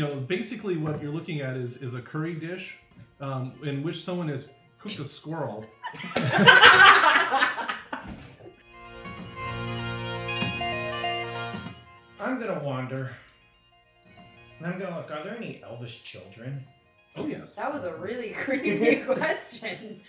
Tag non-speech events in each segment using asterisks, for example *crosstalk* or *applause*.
you know, basically what you're looking at is is a curry dish um, in which someone has cooked a squirrel. *laughs* I'm gonna wander. And I'm gonna look. Are there any elvish children? Oh yes. That was a really creepy *laughs* question.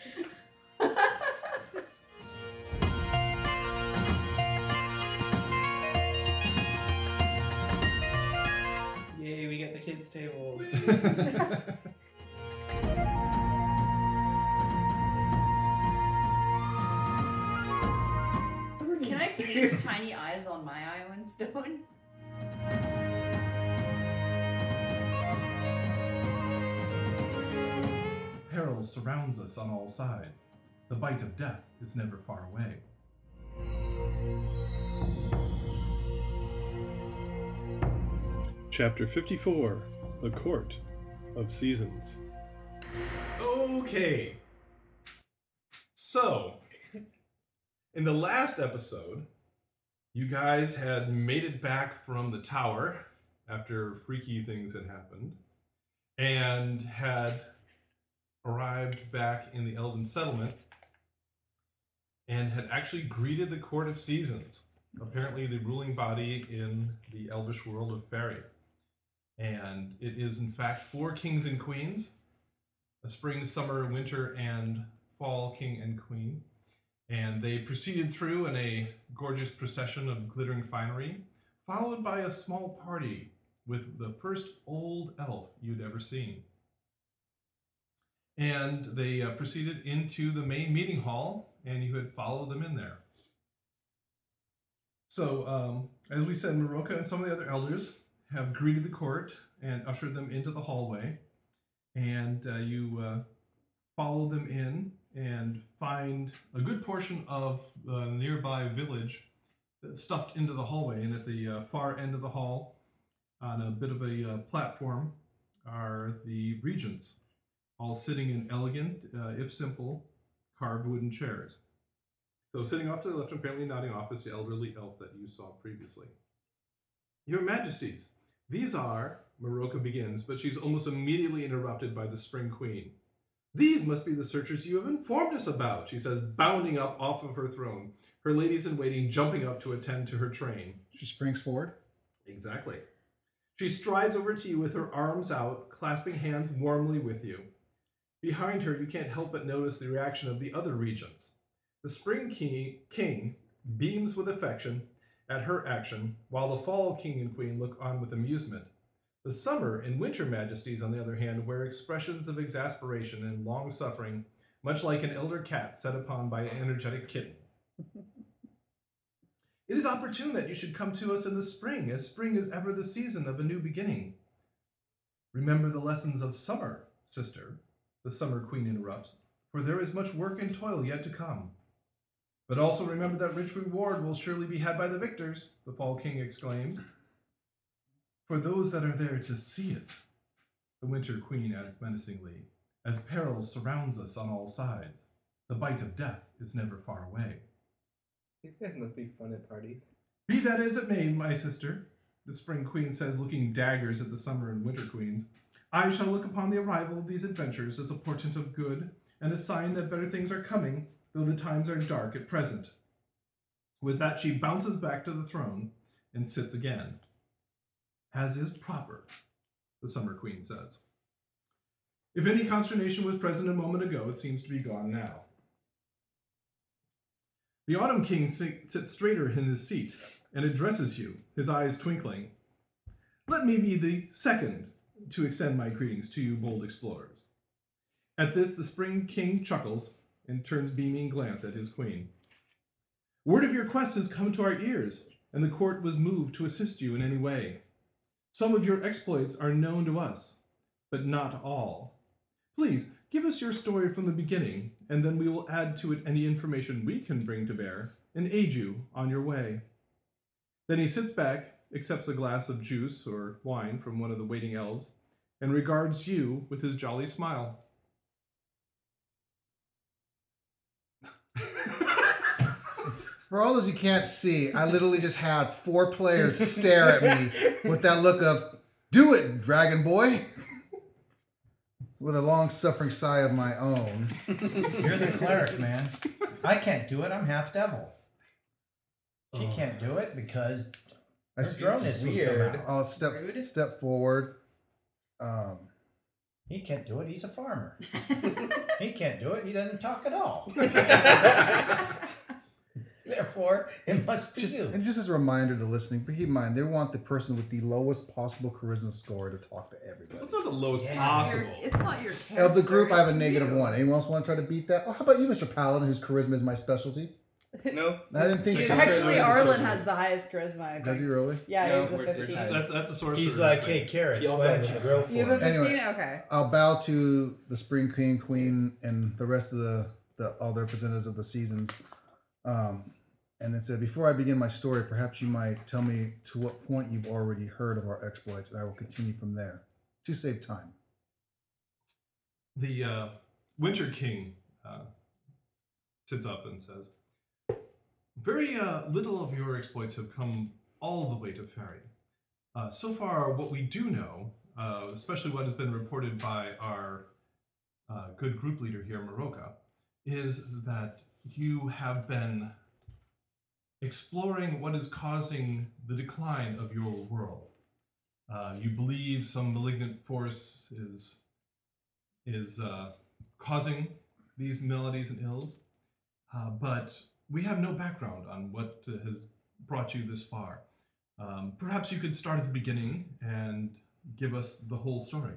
Get the table. *laughs* Can I paint tiny eyes on my Ioun stone? Peril surrounds us on all sides. The bite of death is never far away. Chapter 54 The Court of Seasons. Okay. So, in the last episode, you guys had made it back from the tower after freaky things had happened and had arrived back in the Elven settlement and had actually greeted the Court of Seasons, apparently the ruling body in the elvish world of Fairy. And it is, in fact, four kings and queens a spring, summer, winter, and fall king and queen. And they proceeded through in a gorgeous procession of glittering finery, followed by a small party with the first old elf you'd ever seen. And they uh, proceeded into the main meeting hall, and you had followed them in there. So, um, as we said, Maroka and some of the other elders have greeted the court and ushered them into the hallway and uh, you uh, follow them in and find a good portion of the nearby village stuffed into the hallway. And at the uh, far end of the hall, on a bit of a uh, platform, are the regents, all sitting in elegant, uh, if simple, carved wooden chairs. So, sitting off to the left, apparently nodding off, is the elderly elf that you saw previously. Your Majesties, these are Maroka begins, but she's almost immediately interrupted by the Spring Queen. These must be the searchers you have informed us about, she says, bounding up off of her throne, her ladies in waiting jumping up to attend to her train. She springs forward. Exactly. She strides over to you with her arms out, clasping hands warmly with you. Behind her, you can't help but notice the reaction of the other regents. The Spring King, king beams with affection at her action, while the Fall King and Queen look on with amusement. The summer and winter majesties, on the other hand, wear expressions of exasperation and long suffering, much like an elder cat set upon by an energetic kitten. *laughs* it is opportune that you should come to us in the spring, as spring is ever the season of a new beginning. Remember the lessons of summer, sister, the summer queen interrupts, for there is much work and toil yet to come. But also remember that rich reward will surely be had by the victors, the fall king exclaims for those that are there to see it. The Winter Queen adds menacingly, as peril surrounds us on all sides. The bite of death is never far away. These guys must be fun at parties. Be that as it may, my sister, the Spring Queen says, looking daggers at the Summer and Winter Queens, I shall look upon the arrival of these adventures as a portent of good and a sign that better things are coming, though the times are dark at present. With that, she bounces back to the throne and sits again as is proper, the Summer Queen says. If any consternation was present a moment ago, it seems to be gone now. The Autumn King sits straighter in his seat and addresses you, his eyes twinkling. Let me be the second to extend my greetings to you, bold explorers. At this, the Spring King chuckles and turns beaming glance at his queen. Word of your quest has come to our ears, and the court was moved to assist you in any way. Some of your exploits are known to us, but not all. Please give us your story from the beginning, and then we will add to it any information we can bring to bear and aid you on your way. Then he sits back, accepts a glass of juice or wine from one of the waiting elves, and regards you with his jolly smile. For all those you can't see, I literally just had four players stare at me with that look of, Do it, dragon boy. With a long suffering sigh of my own. You're the cleric, man. I can't do it. I'm half devil. She Oh. can't do it because I her drone is weird. I'll step Rude. step forward. Um, He can't do it. He's a farmer. *laughs* He can't do it. He doesn't talk at all. *laughs* Therefore, it must be just you. and just as a reminder to listening, but keep in mind they want the person with the lowest possible charisma score to talk to everybody. That's not the lowest Yeah. Your- possible. it's not your character. Of the group, I have a negative you. one. Anyone else want to try to beat that? Oh, how about you, Mr. Paladin, whose charisma is my specialty? *laughs* No. I didn't think Dude, so. actually, Arlen has the highest charisma. I Does he really? Yeah, No, he's a we're- we're 15. just- That's that's a source. He's like, hey, carrots, He also why has don't you a- grow for You have a me? 15? Anyway. Okay. I'll bow to the Spring Queen, Queen, and the rest of the, the all the representatives of the seasons. Um, and then said, before I begin my story, perhaps you might tell me to what point you've already heard of our exploits, and I will continue from there to save time. The uh, Winter King uh, sits up and says, Very uh, little of your exploits have come all the way to Ferry. Uh, so far, what we do know, uh, especially what has been reported by our uh, good group leader here, Maroka, is that you have been exploring what is causing the decline of your world. Uh, you believe some malignant force is is uh, causing these maladies and ills, but we have no background on what uh, has brought you this far. Um, perhaps you could start at the beginning and give us the whole story.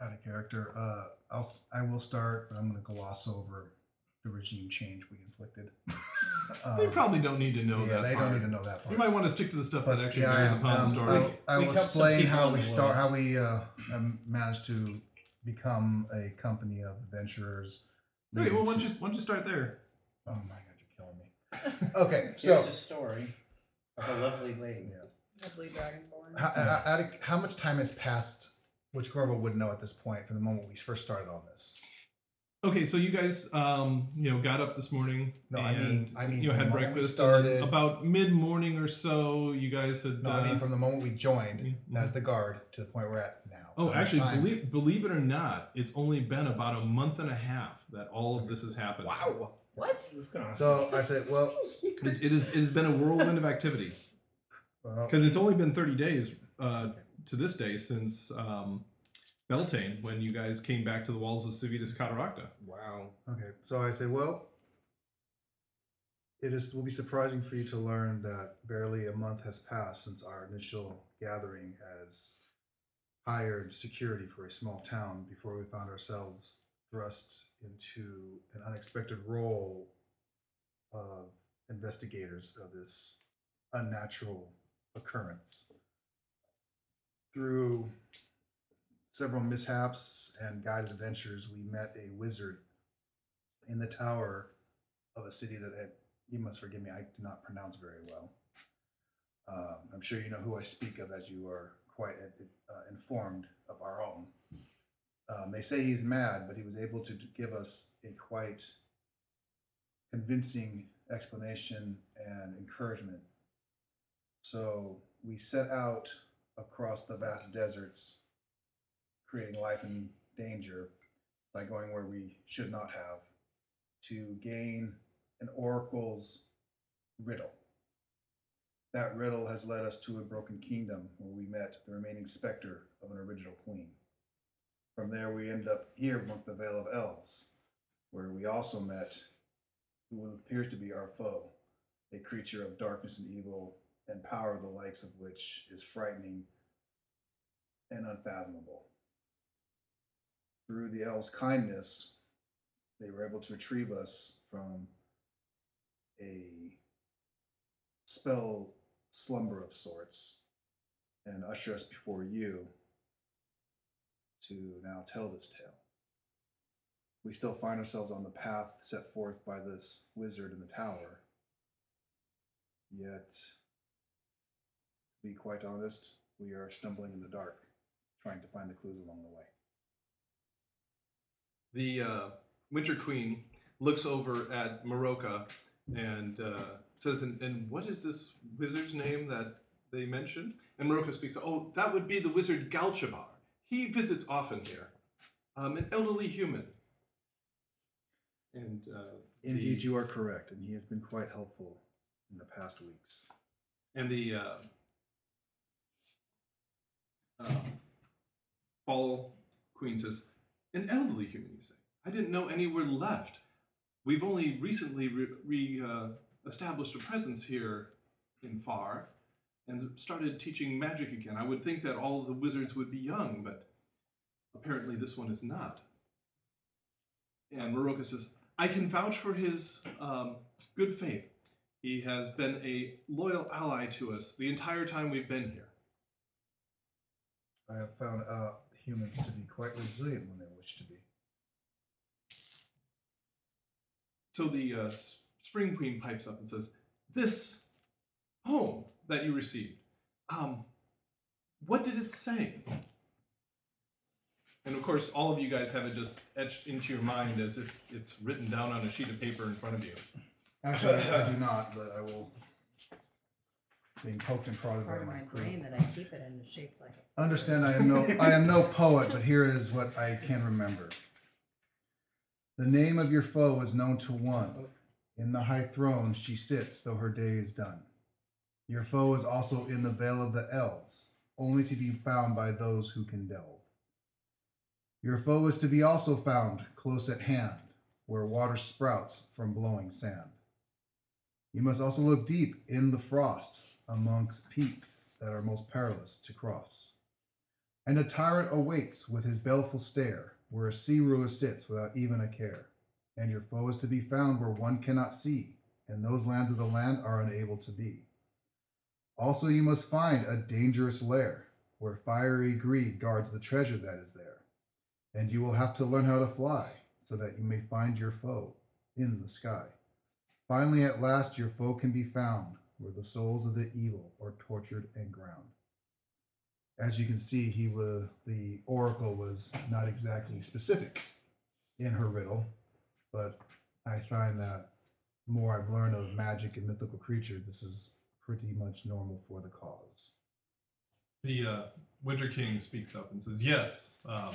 Out of character, uh, I'll I will start, but I'm going to gloss over the regime change we inflicted. *laughs* they Um, probably don't need to know yeah, that. they part. don't need to know that part. You might want to stick to the stuff that actually yeah, bears I am. upon the Um, story. I'll- I We will explain how we start, how we uh, um, managed to become a company of adventurers. Okay, well, why don't, you, why don't you start there? Oh my god, you're killing me. *laughs* Okay, so Here's a story of a lovely lady. Lovely dragonborn. how, how, how, how much time has passed, which Corvo would know at this point from the moment we first started on this? Okay, so you guys, um, you know, got up this morning. No, I and, mean, I mean, you know, from had the moment we breakfast. started. about mid morning or so. You guys had. no, I uh, mean from the moment we joined mhm. as the guard to the point we're at now. Oh, actually, believe believe it or not, it's only been about a month and a half that all of this has happened. Wow. What? So I said, well, *laughs* It, it, is, it has been a whirlwind of activity because it's only been 30 days uh, to this day since um, Beltane when you guys came back to the walls of Civitas Cataracta. Wow. Okay, so I say, well, it is will be surprising for you to learn that barely a month has passed since our initial gathering as hired security for a small town before we found ourselves thrust into an unexpected role of investigators of this unnatural occurrence. Through several mishaps and guided adventures, we met a wizard in the tower of a city that had, you must forgive me, I do not pronounce very well. Um, I'm sure you know who I speak of as you are quite uh, informed of our own. Um, they say he's mad, but he was able to give us a quite convincing explanation and encouragement. So we set out across the vast deserts, creating life in danger by going where we should not have to gain an oracle's riddle. That riddle has led us to a broken kingdom where we met the remaining specter of an original queen. From there, we end up here amongst the Vale of Elves, where we also met who appears to be our foe, a creature of darkness and evil, and power the likes of which is frightening and unfathomable. Through the elves' kindness, they were able to retrieve us from a spell slumber of sorts and usher us before you to now tell this tale. We still find ourselves on the path set forth by this wizard in the tower. Yet, to be quite honest, we are stumbling in the dark, trying to find the clues along the way. The uh, Winter Queen looks over at Maroka and uh, says, and, and what is this wizard's name that they mention. And Maroka speaks, oh, that would be the wizard Galchabar. He visits often here. Um, an elderly human. And uh, Indeed, the, you are correct, and he has been quite helpful in the past weeks. and the uh, uh, Fall Queen says, an elderly human, you say? I didn't know any were left. We've only recently re, re uh, established a presence here in Far and started teaching magic again. I would think that all of the wizards would be young, but apparently this one is not. And Maroka says, I can vouch for his um, good faith. He has been a loyal ally to us the entire time we've been here. I have found uh, humans to be quite resilient when they wish to be. So the uh, Spring Queen pipes up and says, This home that you received, um, what did it say? And of course, all of you guys have it just etched into your mind as if it's written down on a sheet of paper in front of you. Actually, I do not, but I will. Being poked and prodded by Part of my my crew. brain that I keep it in shaped like a Understand, I am *laughs* no, I am no poet, but here is what I can remember. The name of your foe is known to one. In the high throne she sits, though her day is done. Your foe is also in the vale of the elves, only to be found by those who can delve. Your foe is to be also found close at hand, where water sprouts from blowing sand. You must also look deep in the frost amongst peaks that are most perilous to cross. And a tyrant awaits with his baleful stare, where a sea ruler sits without even a care. And your foe is to be found where one cannot see, and those lands of the land are unable to be. Also, you must find a dangerous lair, where fiery greed guards the treasure that is there. And you will have to learn how to fly, so that you may find your foe in the sky. Finally, at last, your foe can be found, where the souls of the evil are tortured and ground. As you can see, he was the oracle was not exactly specific in her riddle, but I find that the more I've learned of magic and mythical creatures, this is pretty much normal for the cause. The uh, Winter King speaks up and says, Yes, um,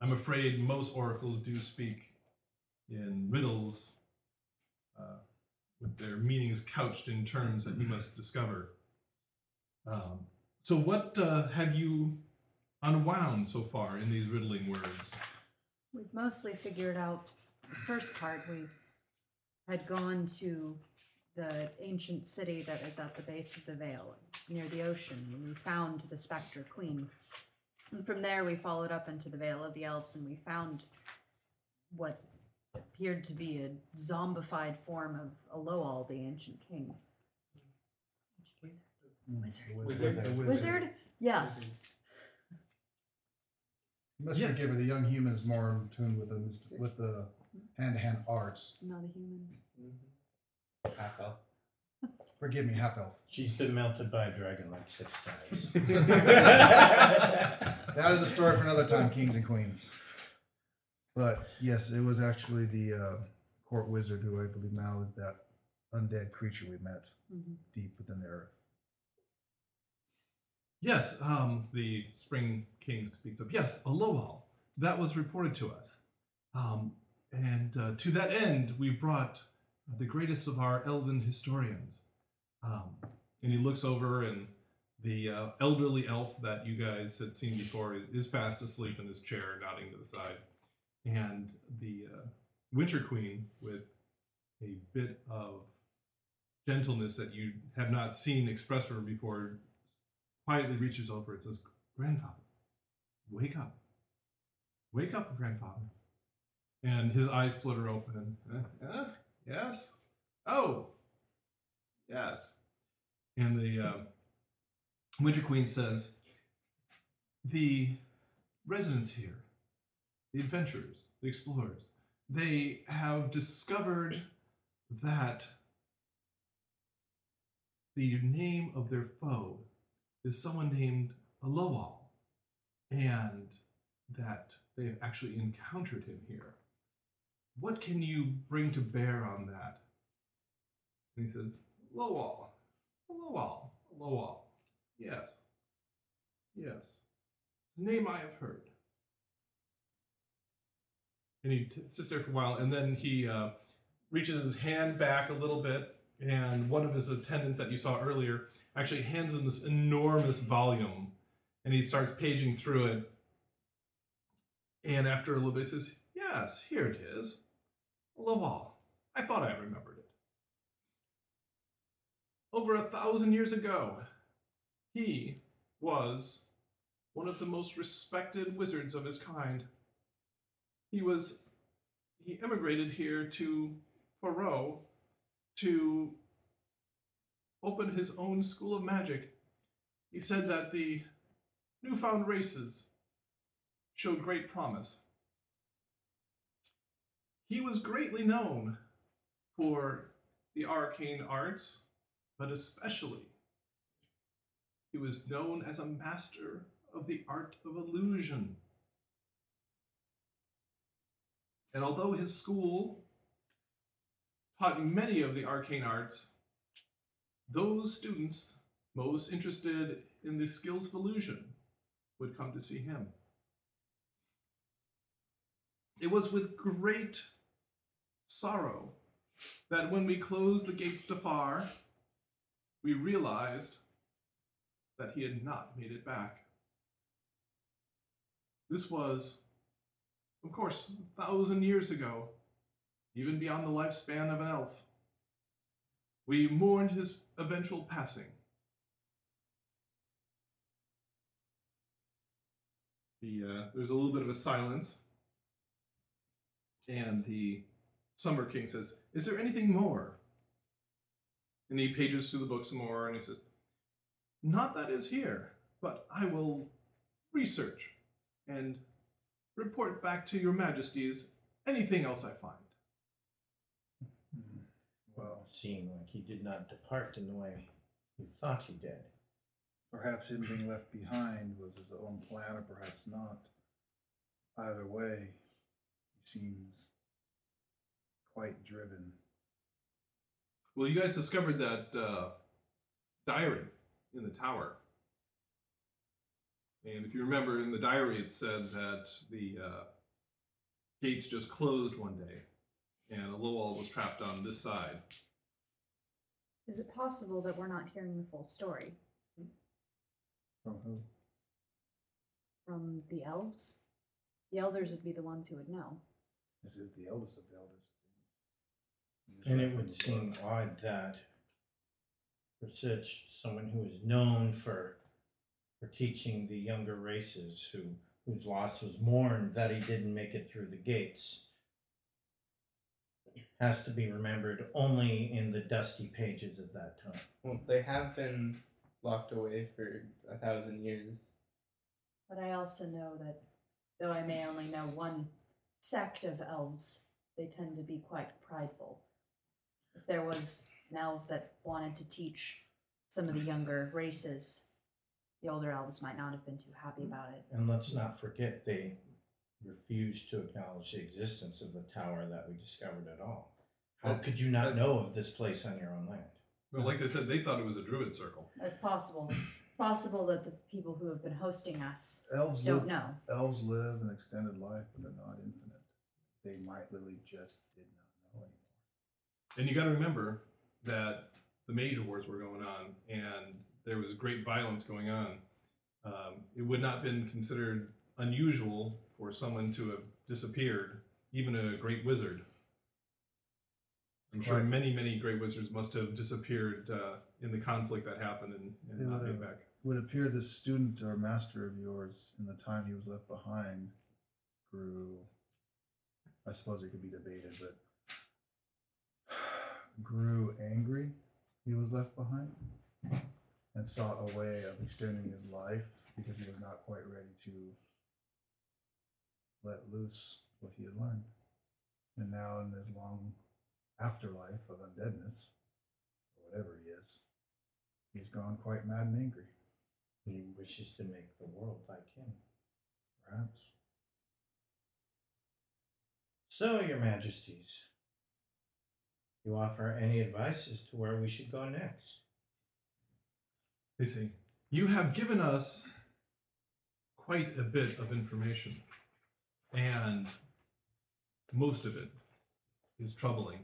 I'm afraid most oracles do speak in riddles uh, with their meanings couched in terms that you must discover. Um, so, what uh, have you unwound so far in these riddling words? We've mostly figured out the first part. We had gone to the ancient city that is at the base of the vale near the ocean, and we found the Spectre Queen. And from there, we followed up into the Vale of the Elves, and we found what appeared to be a zombified form of Aloal, the ancient king. Wizard. Wizard. The Wizard? Yes. You must Yes. forgive her. The young human is more in tune with the myst- with the hand-to-hand arts. Not a human. Half elf. *laughs* Forgive me, half elf. She's been melted by a dragon like six times. *laughs* *laughs* That is a story for another time, kings and queens. But yes, it was actually the uh, court wizard who I believe now is that undead creature we met Mhm. deep within the earth. Yes, um, the Spring King speaks up. Yes, Aloal. That was reported to us. Um, and uh, to that end, we brought the greatest of our elven historians. Um, and he looks over, and the uh, elderly elf that you guys had seen before is, fast asleep in his chair, nodding to the side. And the uh, Winter Queen, with a bit of gentleness that you have not seen expressed from her before, quietly reaches over and says, Grandfather, wake up. Wake up, grandfather. And his eyes flutter open. Uh, uh, yes? Oh, yes. And the uh, Winter Queen says, The residents here, the adventurers, the explorers, they have discovered that the name of their foe is someone named Aloal, and that they have actually encountered him here. What can you bring to bear on that? And he says, Lowall, Lowall, Lowall. Yes. Yes. Name I have heard. And he t- sits there for a while, and then he uh, reaches his hand back a little bit, and one of his attendants that you saw earlier actually hands him this enormous volume, and he starts paging through it. And after a little bit, he says, Yes, here it is. Laval. I thought I remembered it. Over a thousand years ago, he was one of the most respected wizards of his kind. He was he immigrated here to Faroe to open his own school of magic. He said that the newfound races showed great promise. He was greatly known for the arcane arts, but especially he was known as a master of the art of illusion. And although his school taught many of the arcane arts, those students most interested in the skills of illusion would come to see him. It was with great sorrow that when we closed the gates to Far, we realized that he had not made it back. This was, of course, a thousand years ago, even beyond the lifespan of an elf. We mourned his eventual passing. The, uh, there's a little bit of a silence, and the Summer King says, Is there anything more? And he pages through the book some more, and he says, Not that is here, but I will research and report back to your majesties anything else I find. Hmm. Well, Seeing like he did not depart in the way you thought he did. perhaps him being left behind was his own plan, or perhaps not. Either way, he seems quite driven. Well, you guys discovered that uh, diary in the tower. And if you remember in the diary, it said that the uh, gates just closed one day and Lowell was trapped on this side. Is it possible that we're not hearing the full story From who? from the elves? The elders would be the ones who would know. This is the eldest of the elders. It seems. And it would seem odd that for such someone who is known for for teaching the younger races who whose loss was mourned that he didn't make it through the gates has to be remembered only in the dusty pages of that time. Well, they have been locked away for a thousand years. But I also know that though I may only know one sect of elves, they tend to be quite prideful. If there was an elf that wanted to teach some of the younger races, the older elves might not have been too happy about it. And let's not forget they refused to acknowledge the existence of the tower that we discovered at all. How could you not know of this place on your own land? Well, like they said, they thought it was a druid circle. It's possible. It's possible that the people who have been hosting us Elves don't live, know. elves live an extended life, but they're not infinite. They might literally just did not know anymore. And you got to remember that the mage wars were going on and there was great violence going on. Um, it would not have been considered unusual for someone to have disappeared, even a great wizard. I'm sure Right. many, many great wizards must have disappeared uh, in the conflict that happened and, and not have. back. It would appear this student or master of yours, in the time he was left behind, grew. I suppose it could be debated, but *sighs* grew angry. He was left behind, and sought a way of extending his life because he was not quite ready to let loose what he had learned. And now, in his long afterlife of undeadness, or whatever he is, he's gone quite mad and angry. He wishes to make the world like him. Perhaps. So, your majesties, you offer any advice as to where we should go next? They say, You have given us quite a bit of information, and most of it is troubling.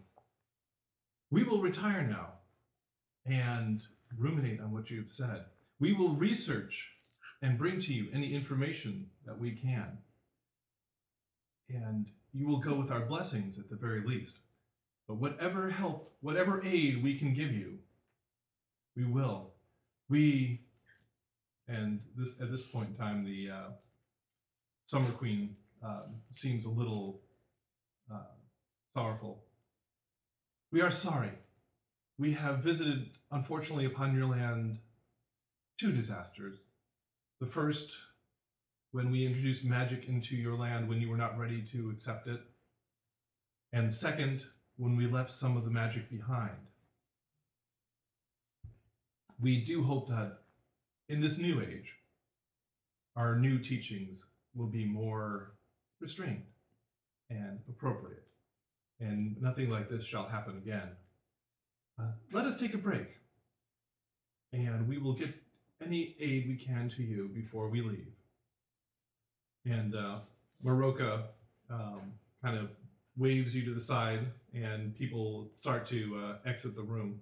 We will retire now and ruminate on what you've said. We will research and bring to you any information that we can. And you will go with our blessings at the very least. But whatever help, whatever aid we can give you, we will. We, and this at this point in time, the uh, Summer Queen um, seems a little uh, sorrowful. We are sorry. We have visited, unfortunately, upon your land two disasters. The first, when we introduced magic into your land when you were not ready to accept it. And second, when we left some of the magic behind. We do hope that in this new age, our new teachings will be more restrained and appropriate, and nothing like this shall happen again. Uh, let us take a break, and we will get any aid we can to you before we leave. And uh, Maroka um, kind of waves you to the side, and people start to uh, exit the room.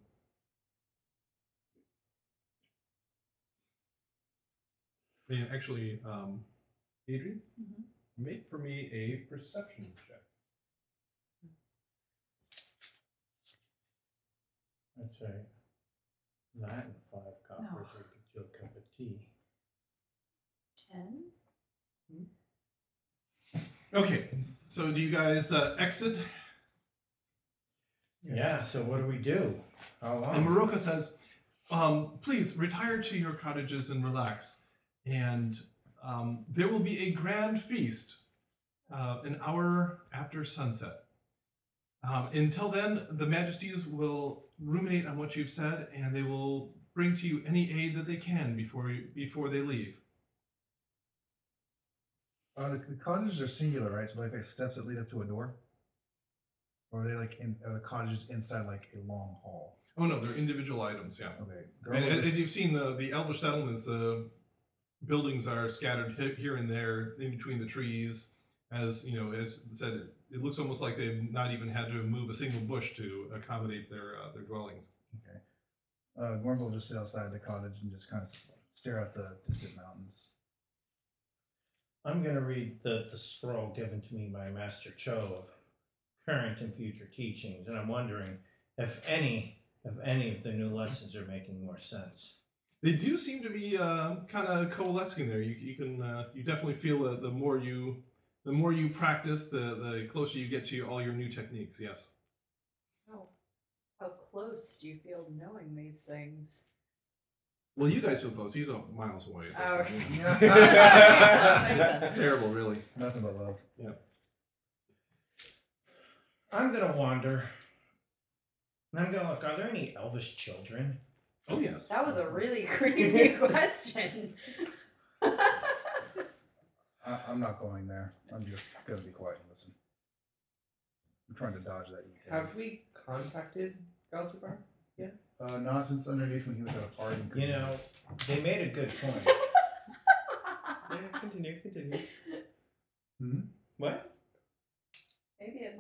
And actually, um, Adrian, Mhm. make for me a perception check. That's right. That and five coppers No. or get you a cup of tea. Ten? Okay, so do you guys uh, exit? Yeah, so what do we do? How long? And Maroka says, um, please retire to your cottages and relax. And um, there will be a grand feast uh, an hour after sunset. Um, until then, the majesties will ruminate on what you've said and they will bring to you any aid that they can before, you, before they leave. Uh, the, the cottages are singular, right? So like they have steps that lead up to a door, or are they like in? Are the cottages inside like a long hall? Oh, no, they're individual items, yeah. Okay. And Garland as, is- as you've seen, the, the Elvish settlements, the buildings are scattered he- here and there in between the trees. As you know, as said, it, it looks almost like they've not even had to move a single bush to accommodate their uh, their dwellings. Okay. Uh, Gorm will just sit outside the cottage and just kind of stare at the distant mountains. I'm gonna read the, the scroll given to me by Master Cho of current and future teachings, and I'm wondering if any if any of the new lessons are making more sense. They do seem to be uh, kind of coalescing there. You, you can uh, you definitely feel that the more you the more you practice, the the closer you get to all your new techniques. Yes. How, how close do you feel knowing these things? Well, you guys feel close. He's uh, miles away. Oh, okay. Yeah. Makes sense. Terrible, really. Nothing but love. I'm gonna wander. And I'm gonna look, are there any elvish children? Oh yes. That was a really *laughs* creepy question. I, I'm not going there. I'm just gonna be quiet and listen. I'm trying to dodge that detail. Have we contacted Galjabar? Uh, nonsense underneath when he was at a party. You know, they made a good point. *laughs* Yeah, continue, continue. Hmm? What?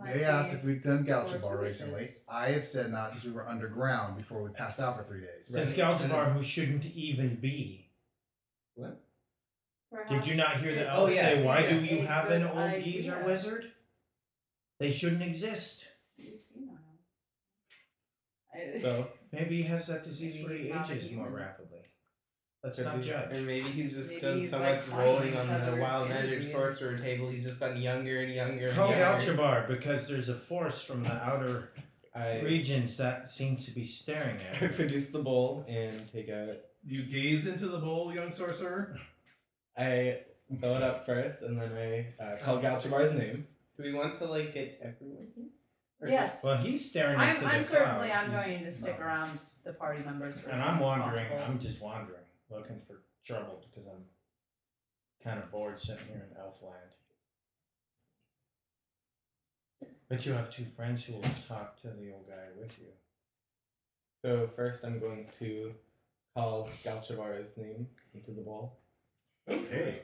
Maybe it might They be. asked if we'd done Gaucho Bar recently. I had said not since we were underground before we passed out for three days. Since Galjabar, who shouldn't even be. What? Did you not hear it the Oh, yeah, say, Why yeah. do you A have an good old geezer idea. wizard? They shouldn't exist. He's senile. I- So Maybe he has that disease where he he's not a ages more human. rapidly. Let's not judge. Or maybe he's just Maybe done he's so like much rolling on the wild magic disease. sorcerer table. He's just gotten younger and younger and Call. Galchabar because there's a force from the outer I, regions that seem to be staring at *laughs* I you. produce the bowl and take out. You gaze into the bowl, young sorcerer. I fill it up first, and then I uh, call Galchabar's name. Do we want to like get everyone here? Or Yes. Well, he's staring I'm, into the I'm certainly, cloud. I'm He's- going to stick around the party members for And as I'm long as wandering. possible. I'm just wandering, looking for trouble because I'm kind of bored sitting here in Elfland. But you have two friends who will talk to the old guy with you. So first, I'm going to call Galchavar's name into the ball. Okay.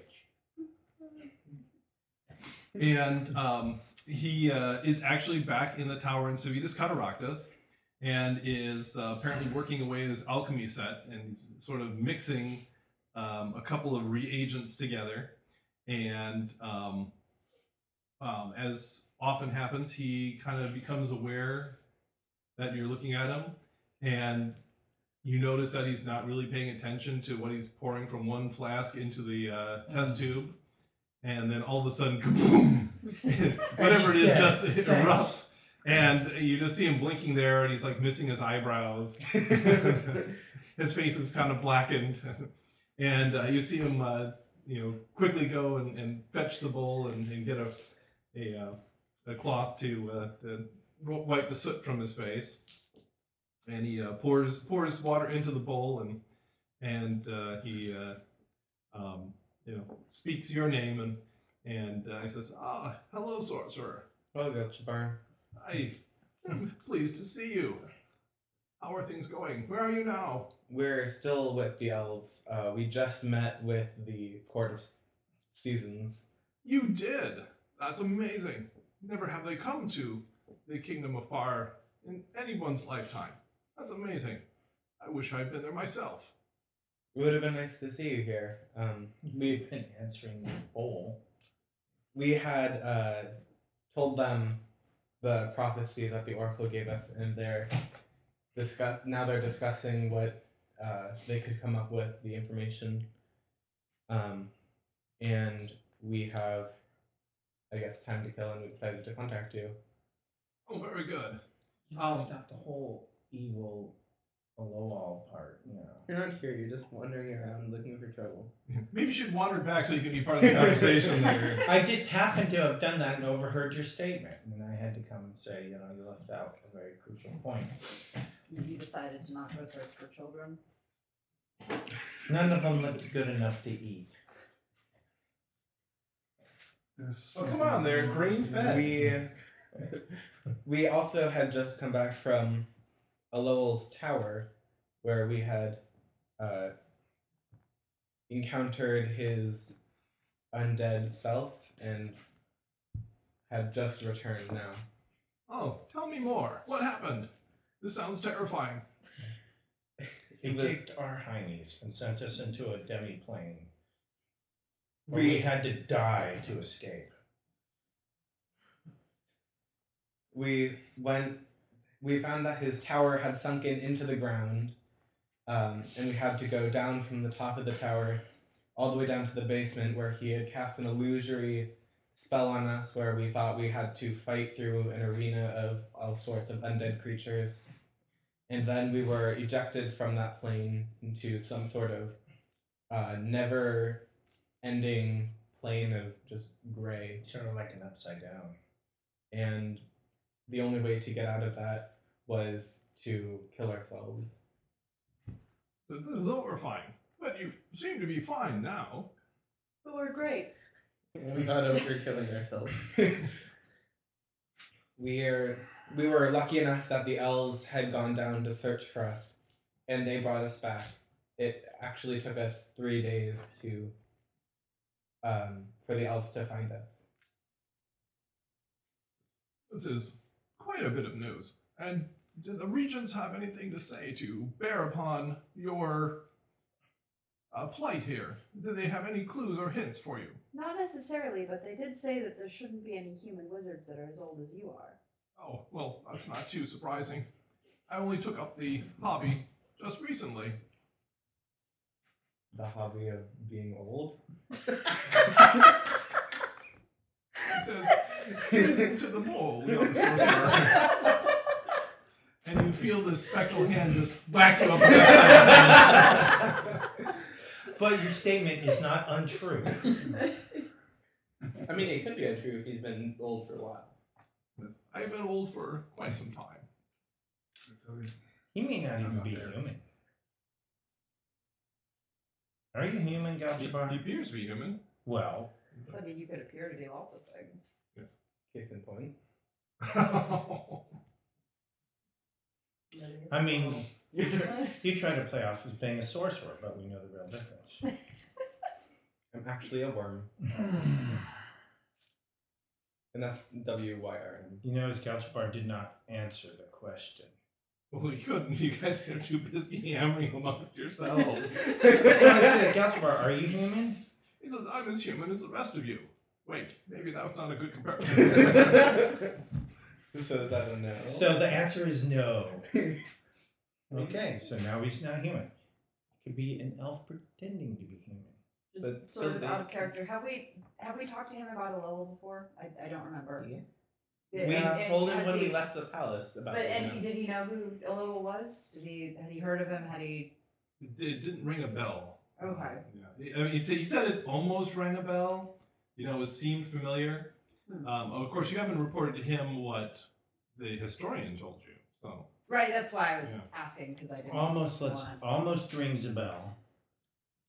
and um, he uh, is actually back in the tower in Civitas Cataractas and is uh, apparently working away his alchemy set and he's sort of mixing um, a couple of reagents together. And um, um, as often happens, he kind of becomes aware that you're looking at him and you notice that he's not really paying attention to what he's pouring from one flask into the uh, test tube and then all of a sudden, kaboom! *laughs* *laughs* whatever it is just Thanks. *laughs* erupts, and you just see him blinking there, and he's like missing his eyebrows. *laughs* his face is kind of blackened, and uh, you see him, uh, you know, quickly go and, and fetch the bowl and, and get a a, uh, a cloth to, uh, to wipe the soot from his face, and he uh, pours pours water into the bowl and and uh, he. Uh, um, you know, speaks your name and and uh, he says, "Ah, hello, sorcerer. Oh, Galchavar. I am pleased to see you. How are things going? Where are you now? We're still with the elves. Uh, we just met with the Court of Seasons. You did. That's amazing. Never have they come to the Kingdom of Fire in anyone's lifetime. That's amazing. I wish I'd been there myself. It would have been nice to see you here. Um, we We've been answering the poll. we had uh, told them the prophecy that the oracle gave us, and they're discuss now they're discussing what uh, they could come up with the information. Um, and we have, I guess, time to kill, and we decided to contact you. Oh, very good. You Um, left out the whole evil below all part, you know. You're not here. You're just wandering around looking for trouble. *laughs* Maybe you should wander back so you can be part of the conversation *laughs* there. I just happened to have done that and overheard your statement, and I had to come and say, you know, you left out a very crucial point. You decided to not go search for children. None of them looked good enough to eat. Oh, come on there, grain fed. We we also had just come back from a Lowell's tower where we had uh, encountered his undead self and had just returned now. Oh, tell me more. What happened? This sounds terrifying. He The- kicked our heinies and sent us into a demi-plane. We- We had to die to escape. we went we found that his tower had sunken into the ground um, and we had to go down from the top of the tower all the way down to the basement where he had cast an illusory spell on us where we thought we had to fight through an arena of all sorts of undead creatures and then we were ejected from that plane into some sort of uh, never ending plane of just gray Sort of like an upside down. and the only way to get out of that was to kill ourselves. This, this is over fine. But you seem to be fine now. But we're great. We got over killing ourselves. *laughs* We're we were lucky enough that the elves had gone down to search for us, and they brought us back. It actually took us three days to um, for the elves to find us. This is quite a bit of news. And do the regents have anything to say to bear upon your uh, plight here? Do they have any clues or hints for you? Not necessarily, but they did say that there shouldn't be any human wizards that are as old as you are. Oh, well, that's not too surprising. I only took up the hobby just recently. The hobby of being old. *laughs* It says, listen to the mole, young sorcerer. and you feel this spectral hand just whack you up But your statement is not untrue. I mean, it could be untrue if he's been old for a while. I've been old for quite some time. He may not even be human. Are you human, He, he appears to be human. Well, I mean, you could appear to be lots of things. Case in point. I mean, *laughs* *laughs* You try to play off as being a sorcerer, but we know the real difference. *laughs* I'm actually a worm, *sighs* and that's W Y R M. You notice Galchbar did not answer the question. Well, you couldn't. You guys are too busy hammering amongst yourselves. I said, Galchbar, are you human? he says, I'm as human as the rest of you. Wait, maybe that was not a good comparison. so is that a no? So the answer is no. *laughs* Okay, so now he's not human. Could be an elf pretending to be human. Just But sort of out of character. Have we have we talked to him about a level before? I, I don't remember. Yeah. Yeah, we and- and told him when he- we left the palace about But it. and he, did he know who Iloa was? Did he had he heard of him? Had he? it didn't ring a bell. Okay. Yeah. I mean, he said, he said it almost rang a bell. You know, it seemed familiar. Hmm. Um, of course, you haven't reported to him what the historian told you. So, Right. That's why I was asking because I didn't. Almost lets wanna- almost rings a bell.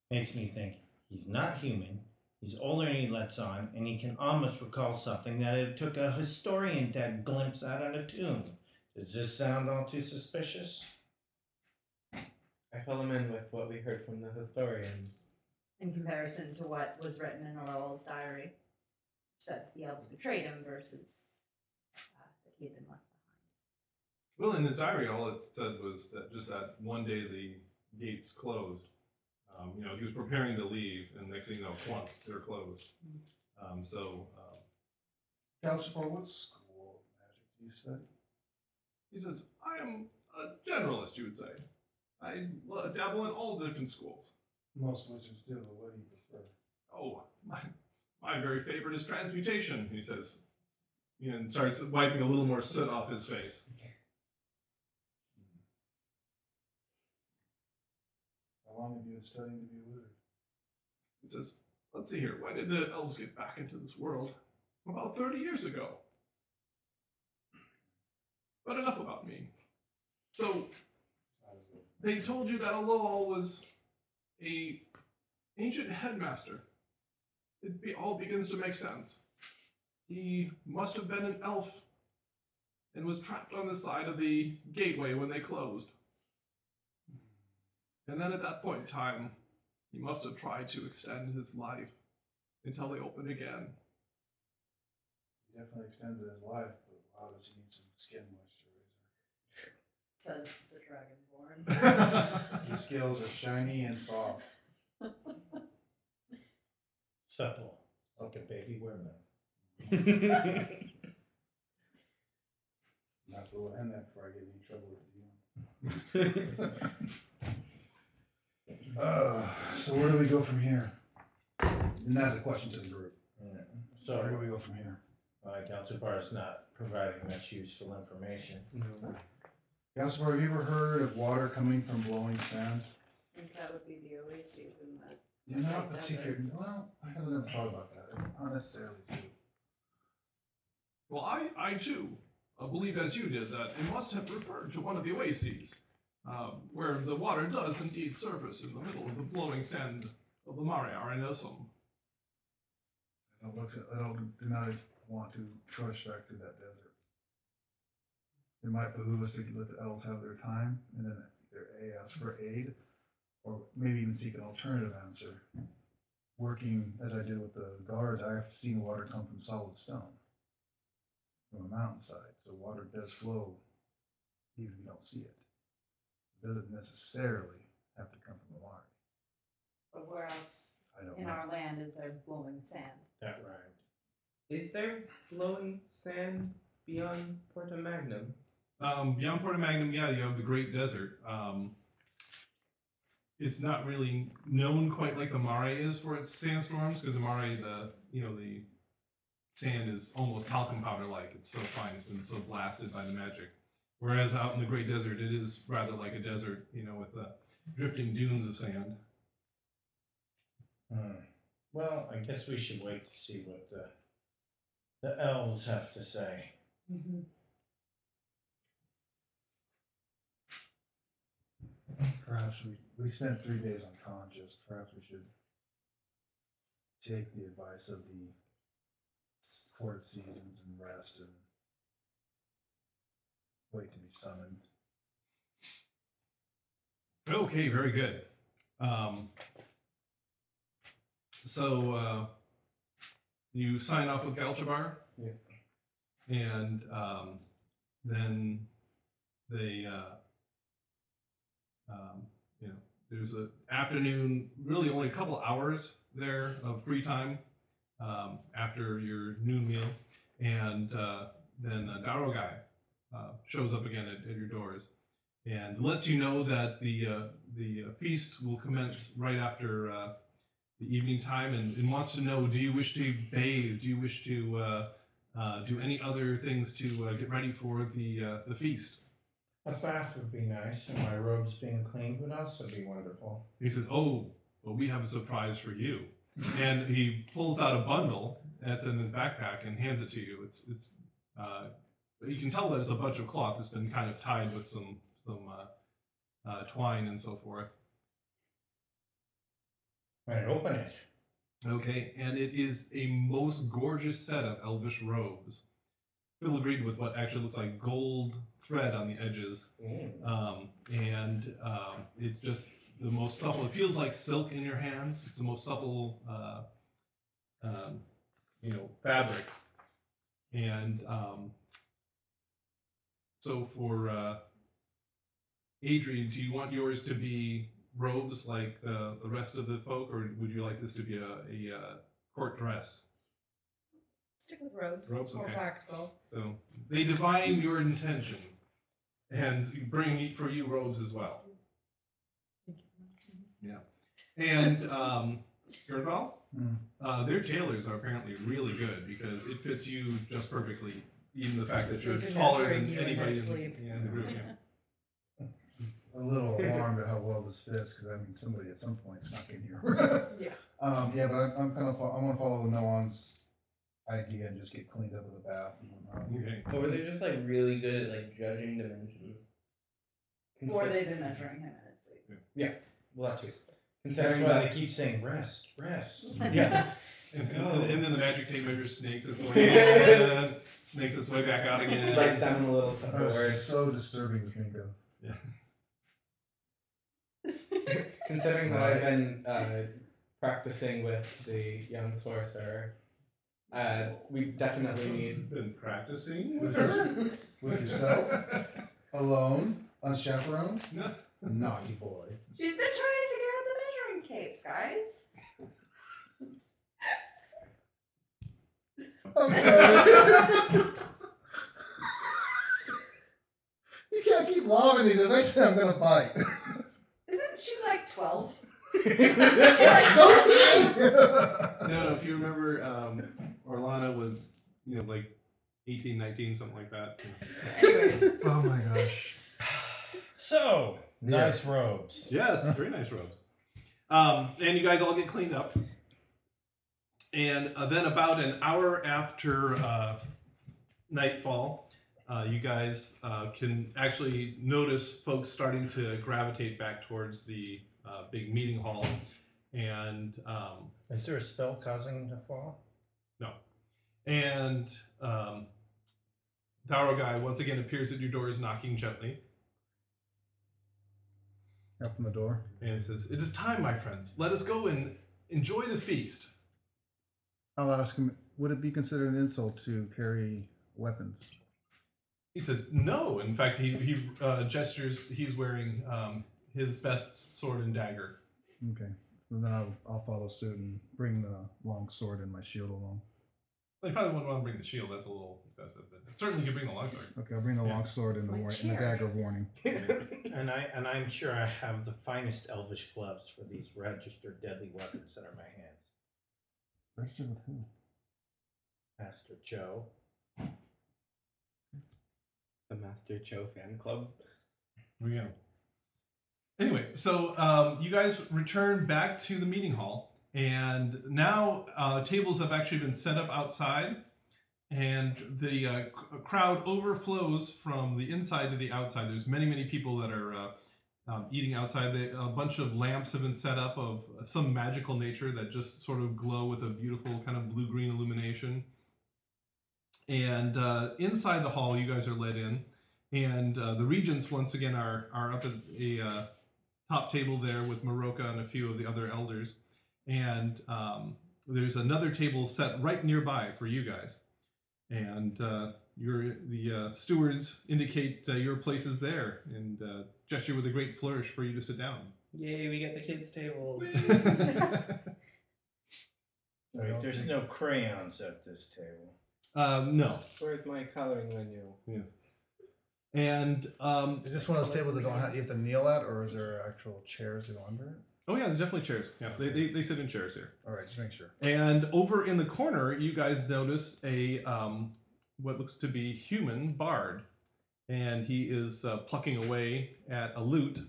Makes me think he's not human. He's older than he lets on, and he can almost recall something that it took a historian to glimpse out of a tomb. Does this sound all too suspicious? I fill him in with what we heard from the historian. In comparison to what was written in Iloa's diary. Said the elves betrayed him versus uh, that he had been left behind. well, in his diary, all it said was that just that one day the gates closed. Um, you know, he was preparing to leave, and next thing you know, plunk, they're closed. Um, so um, Galchapar, what school of magic do you study? he says, "I am a generalist," you would say. I l- dabble in all the different schools. Most wizards do, but what do you prefer? Oh, my, my very favorite is transmutation, he says. And starts wiping a little more soot off his face. How long have you been studying to be a wizard? He says, Let's see here, when did the elves get back into this world? About 30 years ago. But enough about me. So, How does it- they told you that Aloal was a ancient headmaster. It be, all begins to make sense. He must have been an elf and was trapped on the side of the gateway when they closed. And then at that point in time, he must have tried to extend his life until they opened again. He definitely extended his life, but how does he need some skin moisturizer? Says the dragonborn. *laughs* *laughs* His scales are shiny and soft. Supple, like a baby worm. Not to end that before I get in trouble with you. *laughs* Uh, so where do we go from here? And that's a question to the group. So, where do we go from here? uh, Galchapar is not providing much useful information. Gaspar, have you ever heard of water coming from blowing sand? I think that would be the oases in that. You're not Desert. particular. Well, I haven't never thought about that. Not necessarily true. Well, I, I too uh, believe, as you did, that it must have referred to one of the oases, um, where the water does indeed surface in the middle of the blowing sand of the Mare Arenosum. I don't look. At, I don't do not want to trudge back to that desert. It might behoove us to let the elves have their time, and then either a ask for aid, or maybe even seek an alternative answer. Working as I did with the guards, I have seen water come from solid stone, from a mountainside. So water does flow, even if you don't see it. It doesn't necessarily have to come from the water. But where else I don't in know. our land is there blowing sand? That rhymed. Is there blowing sand beyond Porta Magnum? Um, beyond Porta Magnum, yeah, you have the Great Desert. Um, it's not really known quite like the Mare is for its sandstorms, because the Mare, the you know the sand is almost talcum powder like. It's so fine, it's been so blasted by the magic. Whereas out in the Great Desert, it is rather like a desert, you know, with the drifting dunes of sand. Hmm. Well, I guess we should wait to see what the the elves have to say. Mm-hmm. Perhaps we, we spent three days unconscious. Perhaps we should take the advice of the Court of Seasons and rest and wait to be summoned. Okay, very good. Um, so uh, you sign off with Galchabar, Yes. and um, then they, uh, um, you know, there's an afternoon, really only a couple hours there of free time um, after your noon meal, and uh, then a Dorgai uh, shows up again at, at your doors and lets you know that the uh, the uh, feast will commence right after uh, the evening time, and, and wants to know: Do you wish to bathe? Do you wish to uh, do any other things to get ready for the the feast? A bath would be nice, and my robes being cleaned would also be wonderful. He says, "Oh, well, we have a surprise for you," and he pulls out a bundle that's in his backpack and hands it to you. It's it's uh, you can tell that it's a bunch of cloth that's been kind of tied with some some uh, uh, twine and so forth. And open it. Okay, and it is a most gorgeous set of elvish robes, filigreed with what actually looks like gold thread on the edges, Mm. um, and um, it's just the most supple. It feels like silk in your hands. It's the most supple, uh, um, you know, fabric, and um, so for uh, Adrian, do you want yours to be robes like the, the rest of the folk, or would you like this to be a, a uh, court dress? Stick with robes. Robes, it's more okay. practical. So they divine your intention and bring for you robes as well. Thank you. Yeah. And um, Gernval, Hmm. uh, their tailors are apparently really good because it fits you just perfectly. Even the fact that you're taller than anybody in, the- yeah, in the group. Yeah. *laughs* A little alarmed at how well this fits because I mean somebody at some point snuck in here. *laughs* Yeah. Um, yeah, but I'm, I'm kind of I'm gonna follow the Noon's idea and just get cleaned up with a bath and whatnot. Okay. Or they're just like really good at like judging dimensions. Or Consi- they've been measuring him in his sleep. Yeah, well, that too. That's Considering why they keep saying rest, rest. *laughs* yeah, And, and, and then the magic tape measure snakes its way *laughs* in, snakes its way back out *laughs* again. writes down a little That was so disturbing to think of. Considering that I've been uh, practicing with the young sorcerer, uh, we definitely need. Been practicing With with her. with yourself? Alone, unchaperoned, No. naughty boy. She's been trying to figure out the measuring tapes, guys. I'm sorry. you can't keep lobbing these. Eventually, I'm gonna bite. Isn't she like 12? so is he. No, if you remember, um, Orlana was, you know, like 18, 19, something like that. Anyways. *laughs* oh my gosh. So nice Yes. robes. Yes, very nice robes. Um, and you guys all get cleaned up. And uh, then, about an hour after uh, nightfall, uh, you guys uh, can actually notice folks starting to gravitate back towards the uh, big meeting hall. And um, Is there a spell causing to fall? And um, Dorgai once again appears at your doors, knocking gently, Open the door. and he says, "It is time, my friends. Let us go and enjoy the feast." I'll ask him. Would it be considered an insult to carry weapons? He says, "No. In fact, he he uh, gestures. He's wearing um, his best sword and dagger. Okay. So then I'll, I'll follow suit and bring the long sword and my shield along. They probably wouldn't want to bring the shield. That's a little excessive. But certainly, you can bring the longsword. Okay, I'll bring the Yeah. long sword and It's the, my war- and the chair. dagger of warning. *laughs* And I *laughs* and I'm sure I have the finest elvish gloves for these registered deadly weapons that are in my hands. Registered with who? Master Joe. The Master Cho fan club. Here we go. Anyway, so um, you guys return back to the meeting hall, and now uh, tables have actually been set up outside, and the uh, crowd overflows from the inside to the outside. There's many, many people that are uh, um, eating outside. They, a bunch of lamps have been set up of some magical nature that just sort of glow with a beautiful kind of blue-green illumination. And uh, inside the hall, you guys are led in and uh, the regents once again are are up at a uh, top table there with Maroka and a few of the other elders, and um, there's another table set right nearby for you guys, and uh, your the uh, stewards indicate uh, your places there and uh, gesture with a great flourish for you to sit down. Yay, we get the kids' table. Wait, *laughs* there's no crayons at this table. um, no, Where's my coloring menu? yes, and um, Is this one of those tables that don't have you have to kneel at, or is there actual chairs that go under it? Oh yeah, there's definitely chairs. Yeah, they, they, they sit in chairs here. All right, just make sure. And over in the corner, you guys notice a um, what looks to be human bard, and he is uh, plucking away at a lute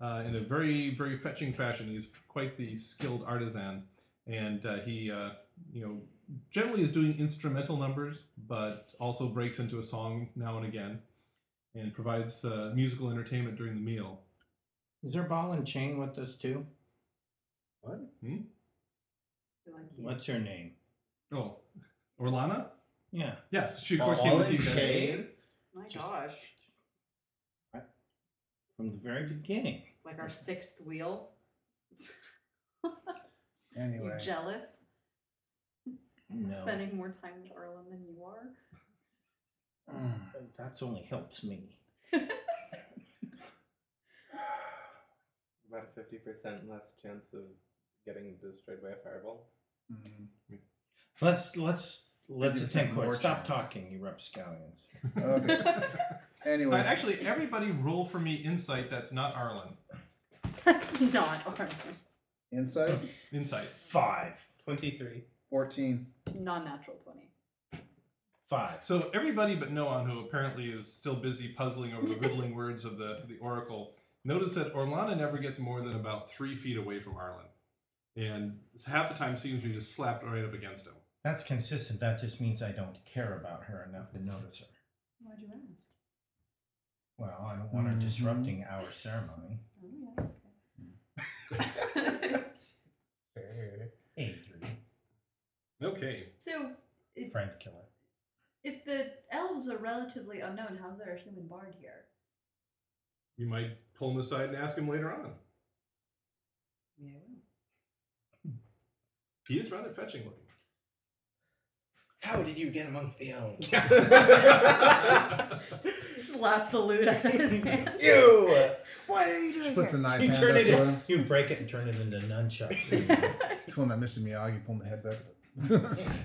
uh, in a very very fetching fashion. He's quite the skilled artisan, and uh, he uh, you know generally is doing instrumental numbers, but also breaks into a song now and again, and provides uh, musical entertainment during the meal. Is there ball and chain with us too? What? What's her name? Oh, Orlana? Yeah. Yes, she of course Ball came with and you. guys. chain? My Just- gosh. From the very beginning. Like our sixth wheel. *laughs* Anyway, You jealous? No. Spending more time with Arlen than you are? Mm, *sighs* That's only helps me. *laughs* About fifty percent less chance of getting destroyed by a fireball. mhm. Let's let's let's 50% attend court. Stop chance. talking, you rapscallions. okay. *laughs* Uh, actually, everybody roll for me insight that's not Arlen. That's not Arlen. insight Insight. Five. Twenty-three. fourteen. Non-natural 20. Five. So everybody but Noan, who apparently is still busy puzzling over the riddling *laughs* words of the, the oracle, notice that Orlana never gets more than about three feet away from Arlen. And half the time seems to be just slapped right up against him. That's consistent. That just means I don't care about her enough to notice her. Why'd you ask? Well, I don't want her Mhm. disrupting our ceremony. Oh, yeah. Okay. *laughs* Adrian. Okay. so, if, Friend killer. if the elves are relatively unknown, how's there a human bard here? You might pull him aside and ask him later on. Yeah. He is rather fetching looking. How did you get amongst the elves? *laughs* Slap the lute out of his *laughs* hand. you! What are you She doing puts the here? knife You hand turn up it to in, him. you break it and turn it into nunchucks. *laughs* It's one that Mr. Miyagi pulling the head back.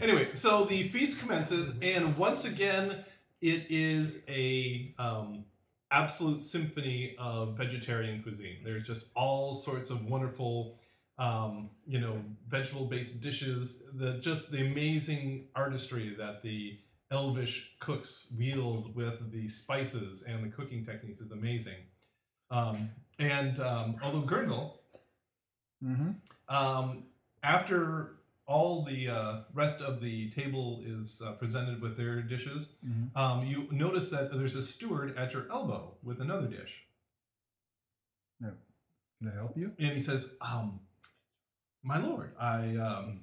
Anyway, so the feast commences, and once again, it is a um, absolute symphony of vegetarian cuisine. There's just all sorts of wonderful, um, you know, vegetable-based dishes. The just the amazing artistry that the elvish cooks wield with the spices and the cooking techniques is amazing. Um, and um, although Gurnville mm-hmm. um, after all the uh, rest of the table is uh, presented with their dishes, Mhm. um, you notice that there's a steward at your elbow with another dish. No. Can I help you? And he says, um, My lord, I. Um,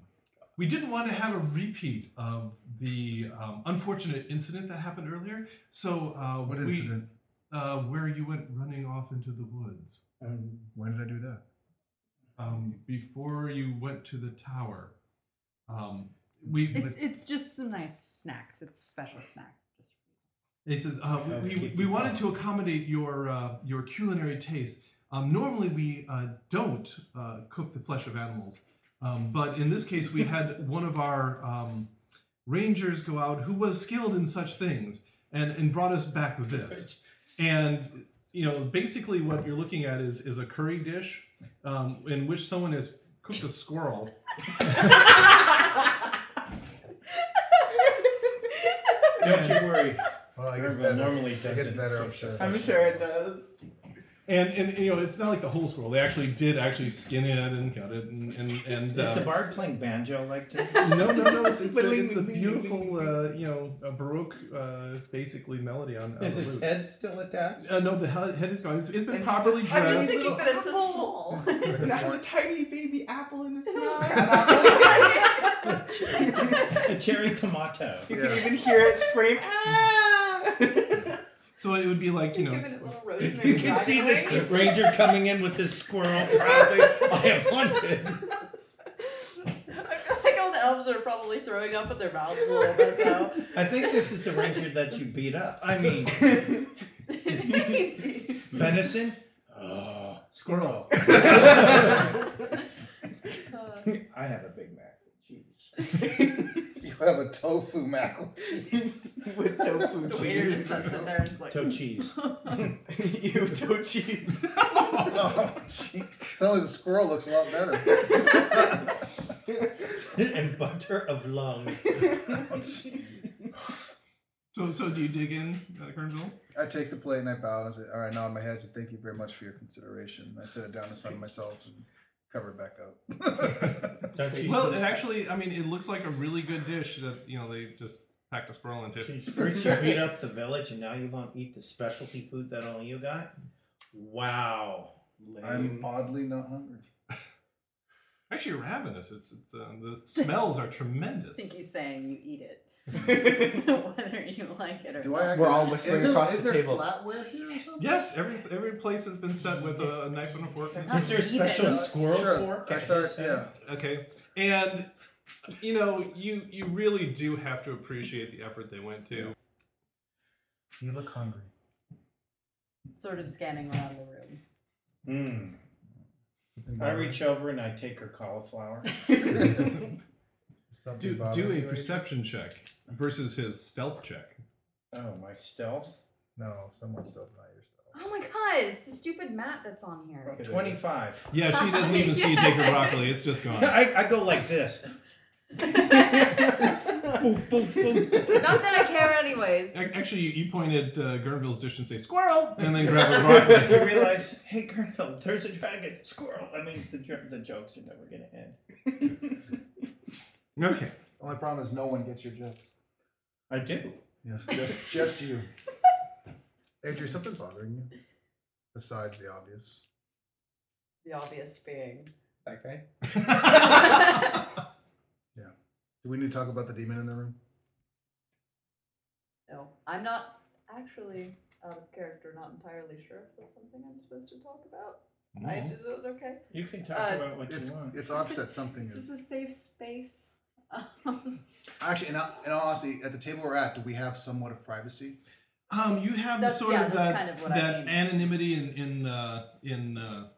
we didn't want to have a repeat of the um, unfortunate incident that happened earlier. So, uh, What we, incident? Uh, where you went running off into the woods. Um, When did I do that? Um, before you went to the tower. Um, we, It's it's just some nice snacks. It's special snack. It says uh, we, we, we wanted to accommodate your uh, your culinary taste. Um, normally we uh, don't uh, cook the flesh of animals, um, but in this case we had *laughs* one of our um, rangers go out who was skilled in such things and, and brought us back this. And you know basically what you're looking at is is a curry dish um, in which someone has cooked a squirrel. *laughs* don't you worry. Well, it gets Gurnville better. normally it doesn't gets better, I'm sure. I'm sure it does. And, and you know it's not like the whole squirrel. They actually did actually skin it and cut it and and, and Is uh, the bard playing banjo like this? *laughs* no, no, no. It's, it's, a, it's a beautiful, uh, you know, a baroque, uh, basically melody on. on Is the its lute. head still attached? Uh, no, the head, head is gone. It's, it's been And properly it's a tiny I'm just thinking that it's so Apple. small. And it has a tiny baby apple in its *laughs* mouth. a cherry tomato. You Yeah. can even hear it scream, ah! *laughs* So it would be like you know, Giving it little *laughs* rosemary You can see the *laughs* ranger coming in with this squirrel. I have hunted. I feel like all the elves are probably throwing up in their mouths a little bit though. I think this is the ranger that you beat up. I *laughs* mean, Crazy. venison. Oh, squirrel. Uh, I have a Big Mac. You have a tofu mac and cheese. *laughs* With tofu the waiter just sits in there and is like, Toe cheese. *laughs* *laughs* you toe cheese. oh, gee. Tell me the squirrel looks a lot better. and butter of lung. so so do you dig in, uh, Kernville? I take the plate and I bow and I say, all right, nod my head. Say, thank you very much for your consideration. I set it down in front of myself and cover it back up. *laughs* Well, it actually, I mean, it looks like a really good dish that you know they just packed a squirrel into. First you beat up the village, and now you want to eat the specialty food that only you got. Wow. I'm oddly not hungry. *laughs* Actually, ravenous. It's it's uh, the smells are tremendous. I think he's saying you eat it, *laughs* whether you like it or Do not. I? We're all whispering is there, across is the there table. flatware here or something? Yes, every every place has been set with a, a knife and a fork. They're Is there a special even. squirrel Sure. fork? I start. his? Yeah. Okay, and you know you you really do have to appreciate the effort they went to. You look hungry. Sort of scanning around the room. Mm. I reach over and I take her cauliflower. Something *laughs* *laughs* Do do a you, perception check versus his stealth check. Oh, my stealth. No, someone's stuff, not your stuff. Oh my god, it's the stupid mat that's on here. Twenty-five. Yeah, she doesn't even see you take her broccoli. It's just gone. *laughs* I, I go like this. boom, boom, boom. Not that I care anyways. Ac- Actually, you, you pointed uh, Gurnville's dish and say squirrel, and then *laughs* grab a broccoli. You realize, hey, Gernfeld, there's a dragon. Squirrel. I mean, the, jo- the jokes are never going to end. *laughs* Okay. Only problem is no one gets your jokes. I do. Yes, *laughs* just just you. Adrian, something bothering you besides the obvious? the obvious being. That guy. *laughs* Do we need to talk about the demon in the room? No, I'm not actually out of character. Not entirely sure if that's something I'm supposed to talk about. I did it okay. You can talk Uh, about what It's you want. it's offset something This is is a safe space. *laughs* Um, actually in all, in all honesty, at the table we're at, do we have somewhat of privacy? Um, you have the That's- sort yeah, of that's that, kind of what I that mean. anonymity in in uh, in uh,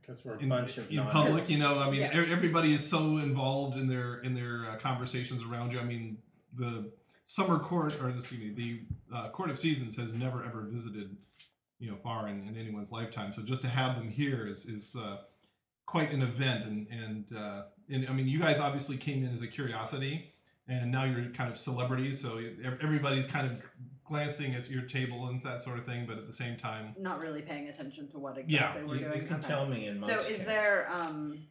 Because we're a in, bunch of in non- public. You know, I mean, Yeah. e- everybody is so involved in their in their uh, conversations around you. I mean, the summer court or excuse me, the uh, court of seasons has never ever visited you know far in, in anyone's lifetime. So just to have them here is is uh, quite an event. And and uh, and I mean, you guys obviously came in as a curiosity. And now you're kind of celebrities, so everybody's kind of glancing at your table and that sort of thing. But at the same time, Not really paying attention to what Yeah, exactly we're You, doing. you can Okay. tell me in So months. is there um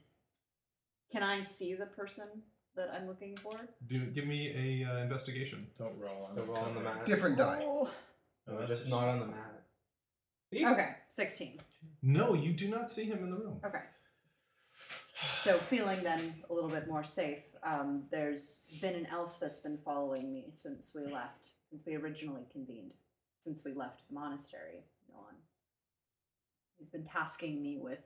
can I see the person that I'm looking for? do give me a uh, investigation. Don't roll on The roll on the mat. Different die. Oh. No, No, just not on the mat. Okay, 16. No, you do not see him in the room. Okay. So feeling then a little bit more safe, um, there's been an elf that's been following me since we left, since we originally convened, since we left the monastery. On. He's been tasking me with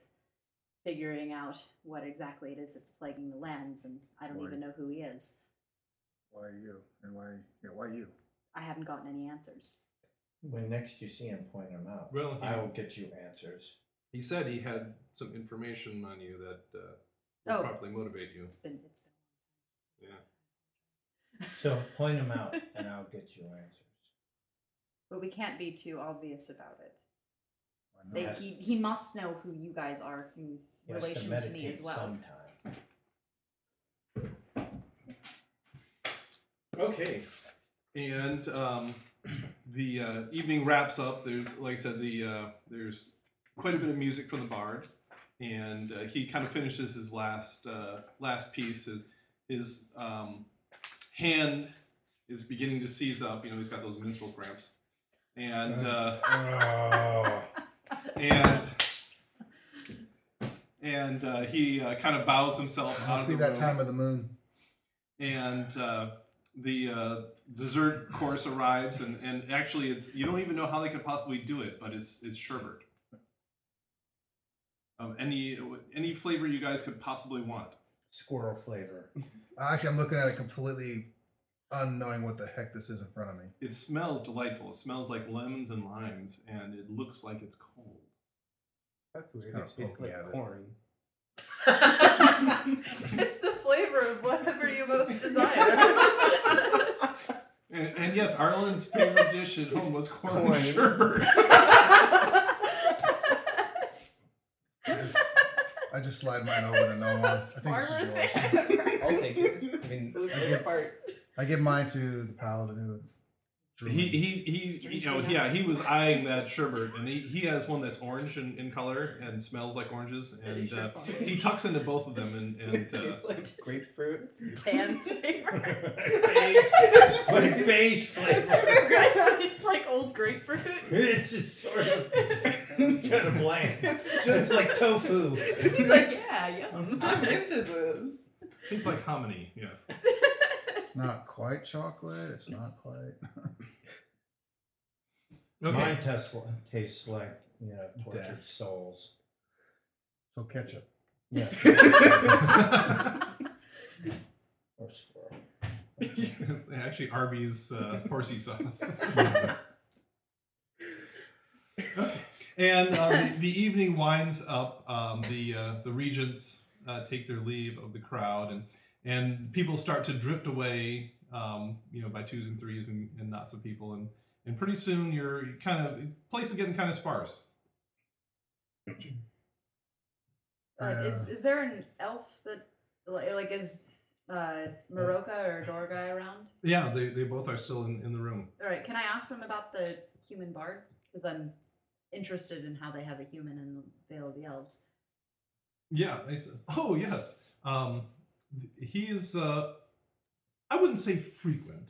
figuring out what exactly it is that's plaguing the lands, and I don't Right. even know who he is. Why you? And why yeah, why you? I haven't gotten any answers. When next you see him, point him out. Well, he, I will get you answers. he said he had some information on you that uh, would Oh. probably motivate you. It's been it's been Yeah. So point him out, *laughs* and I'll get you answers. but we can't be too obvious about it. Why not? They, Yes. he, he must know who you guys are in He has to relation to, meditate me as well. sometime. Okay. And um, the uh, evening wraps up. There's, like I said, the uh, there's quite a bit of music from the bard, and uh, he kind of finishes his last uh, last piece. His his um, hand is beginning to seize up. You know, he's got those minstrel cramps, and uh, *laughs* and and uh, he uh, kind of bows himself out Must of be the that room. time of the moon. and uh, the uh, dessert course arrives, and, and actually, it's you don't even know how they could possibly do it, but it's it's sherbet. Um, any any flavor you guys could possibly want. Squirrel flavor. Actually, I'm looking at it completely unknowing what the heck this is in front of me. It smells delightful. It smells like lemons and limes, and it looks like it's cold. That's weird. kinda It tastes poking at like it. corn. *laughs* it's the flavor of whatever you most *laughs* desire. And, and yes, Arlen's favorite dish at home was corn, Corn. sherbet. *laughs* I just, I just slide mine over to no one. I think this is yours. I'll take it. I mean, I at get part. I give mine to the paladin who is. He he he. You know, yeah, he was eyeing that sherbet, and he, he has one that's orange in, in color and smells like oranges, and uh, he tucks into both of them, and *laughs* and uh, tastes like grapefruit. *laughs* Tan flavor. With beige flavor. it's like old grapefruit. *laughs* It's just sort of kind of bland. Just like tofu. He's like, yeah, yum. I'm into this. it's like hominy. Yes. It's not quite chocolate. It's not quite. *laughs* Okay. Mine tastes, tastes like, you know, tortured Death. souls. So ketchup. Yes. *laughs* or squirrel. *laughs* Actually, Arby's uh, horsey sauce. Okay. And uh, the, the evening winds up. Um, the uh, the regents uh, take their leave of the crowd, and and people start to drift away. Um, you know, by twos and threes, and, and knots of people, and and pretty soon you're kind of place is getting kind of sparse. Uh, is is there an elf that like, like is uh Maroka or Dorgai around? Yeah, they, they both are still in, in the room. All right, can I ask them about the human bard? Because I'm interested in how they have a human in the Vale of the Elves. Yeah. They says, oh yes. Um, th- he's uh, I wouldn't say frequent,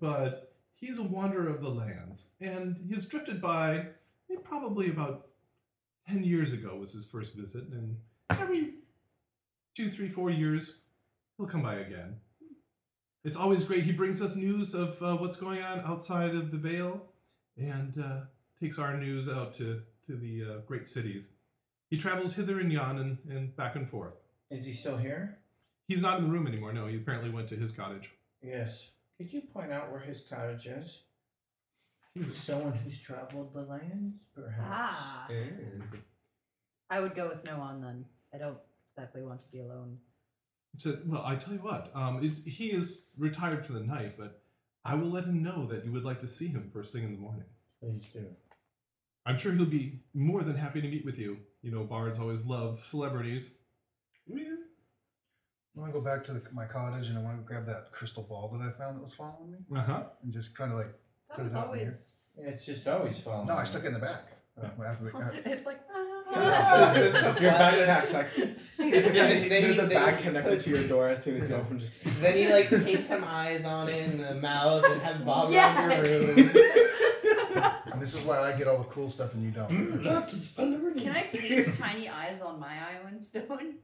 but he's a wanderer of the lands, and he's drifted by eh, probably about ten years ago was his first visit, and every two, three, four years he'll come by again. It's always great. He brings us news of uh, what's going on outside of the Vale, and uh, takes our news out to to the uh, great cities. He travels hither and yon and, and back and forth. Is he still here? He's not in the room anymore. No, he apparently went to his cottage. Yes. Could you point out where his cottage is? He's someone who's traveled the lands, perhaps. Ah, I would go with no on then. I don't exactly want to be alone. He said, "Well, I tell you what. Um, it's, he is retired for the night, but I will let him know that you would like to see him first thing in the morning. Please do. I'm sure he'll be more than happy to meet with you. You know, bards always love celebrities. I want to go back to the, my cottage and I want to grab that crystal ball that I found that was following me Uh huh. and just kind of like. That Put was it out in here. always. It's just always following. No, I stuck it in the back. Oh. After we, *laughs* It's like. *laughs* Your backpack's like. Yeah, *laughs* Then, then there's you- a then bag you connected to your door as soon as you open. Just Then you like paint some eyes on it and the mouth and have Bob around Yes. your room. and this is why I get all the cool stuff and you don't. Look, it's. Can I paint tiny eyes on my Ioun stone?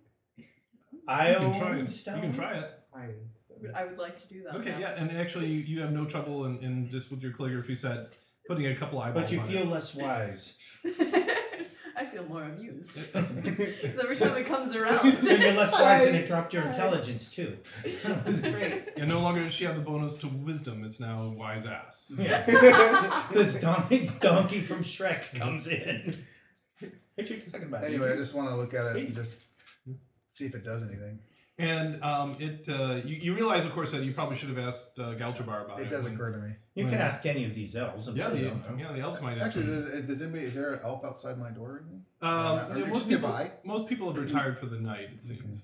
I You can try it. stone. You can try it. fine. I would like to do that. Okay, now. yeah, and actually, you, you have no trouble in, in just with your calligraphy set putting a couple eyeballs. But you on feel it. less wise. *laughs* I feel more amused. *laughs* Because every time it comes around. *laughs* so you're less wise and it dropped your intelligence too. That was great. And no longer does she have the bonus to wisdom. It's now wise ass. Yeah. this donkey, donkey from Shrek comes in. What are you talking about? Anyway, I just want to look at it and just see if it does anything. And um, it uh, you, you realize, of course, that you probably should have asked uh, Galchabar about it. It does when- occur to me. you can ask any of these elves. I'm Yeah, sure the, they'll know. yeah, the elves might Actually, actually. does, does anybody? Is there an elf outside my door? Um, Are yeah, they most just people, nearby? most people have retired for the night. It seems. Okay.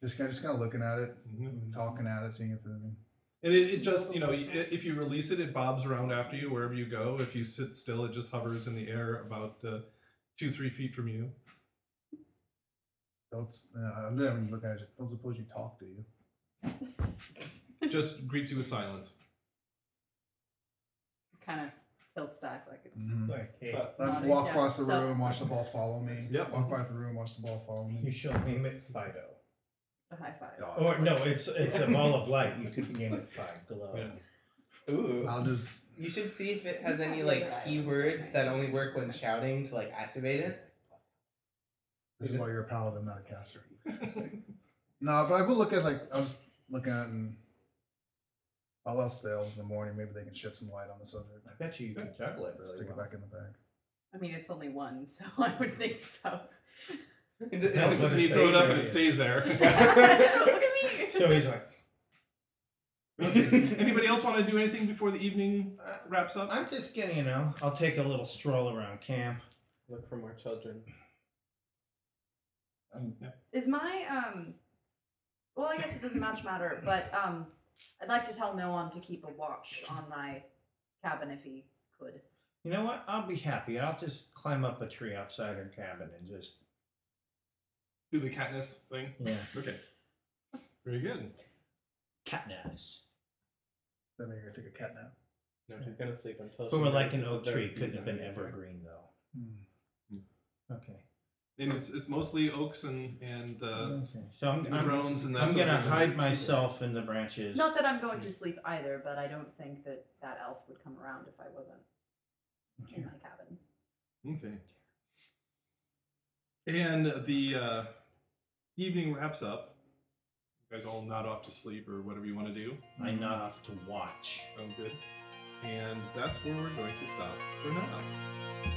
Just kind of, just kind of looking at it, Mhm. talking at it, seeing if there's anything. And it, it just, you know, i- if you release it, it bobs around after you wherever you go. If you sit still, it just hovers in the air about uh, two, three feet from you. Don't. Uh, I didn't look at it. Don't suppose you talk, do you? *laughs* Just greets you with silence. kind of tilts back like it's. Mhm. Like, hey, But- I'd Nodding, walk yeah. across the So- room, watch the ball follow me. Yep. Walk by the room, watch the ball follow me. you me. shall name it Fido. A high five. Dog. Or no, it's it's a ball of light. You could name it five glow. Yeah. Ooh. I'll just You should see if it has any like keywords that only work when shouting to like activate it. This is why you're a paladin, not a caster. *laughs* no, but I will look at like I was looking at and all else fails in the morning. Maybe they can shed some light on the subject. I bet you you can juggle it really Stick it well. back in the bag. I mean, it's only one, *laughs* so I would think so. And That's what it you throw it stays up there. and it stays there. *laughs* Look at me. So he's like, Anybody else want to do anything before the evening uh, wraps up? I'm just gonna, you know, I'll take a little stroll around camp. Look for more children. Um, Is my um well I guess it doesn't much matter, but um I'd like to tell no one to keep a watch on my cabin if he could. You know what? I'll be happy. I'll just climb up a tree outside her cabin and just Do the Katniss thing. yeah, Okay. Very good. Katniss. Then you're gonna take a cat nap. No, she's gonna sleep until. If she it were like an oak tree, couldn't have been everywhere. evergreen though. Hmm. Okay. And it's it's mostly oaks and and uh, okay. So I'm, I'm, drones and that. I'm sort gonna of- hide myself in the branches. Not that I'm going to sleep either, but I don't think that that elf would come around if I wasn't in my cabin. Okay. And the uh, evening wraps up. You guys all nod off to sleep or whatever you want to do. I nod off to watch. Oh, good. And that's where we're going to stop for now.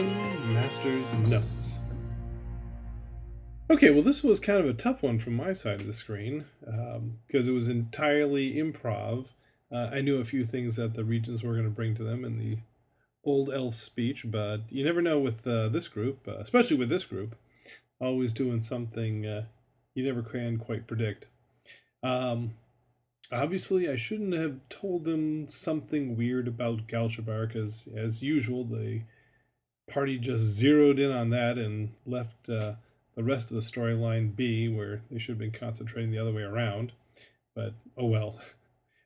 Dungeon Master's Notes. Okay, well, this was kind of a tough one from my side of the screen because it was entirely improv. Uh, I knew a few things that the regents were going to bring to them in the old elf speech, but you never know with uh, this group, uh, especially with this group, always doing something uh, you never can quite predict. Um, obviously, I shouldn't have told them something weird about Galchabar because, as usual, the party just zeroed in on that and left uh, the rest of the storyline be where they should have been concentrating the other way around. But oh well.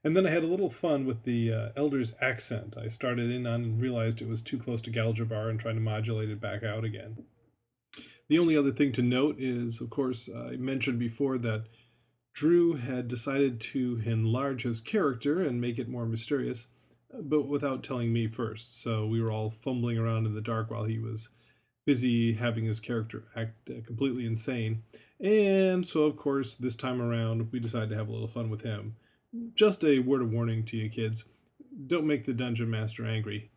And then I had a little fun with the uh, elder's accent. I started in on and realized it was too close to Galjabar and trying to modulate it back out again. The only other thing to note is, of course, I mentioned before that Drew had decided to enlarge his character and make it more mysterious but without telling me first. So we were all fumbling around in the dark while he was busy having his character act uh, completely insane. And so, of course, this time around, we decided to have a little fun with him. Just a word of warning to you kids don't make the dungeon master angry.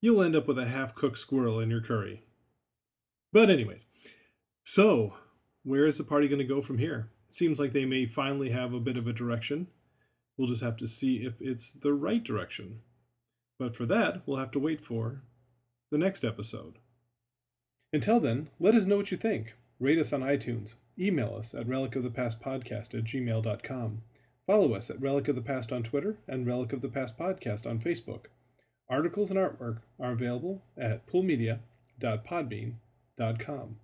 You'll end up with a half cooked squirrel in your curry. But, anyways, so where is the party going to go from here? Seems like they may finally have a bit of a direction. We'll just have to see if it's the right direction. But for that, we'll have to wait for the next episode. Until then, let us know what you think. Rate us on iTunes. Email us at relicofthepastpodcast at gmail.com. Follow us at Relic of the Past on Twitter and Relic of the Past Podcast on Facebook. Articles and artwork are available at poolmedia.podbean.com.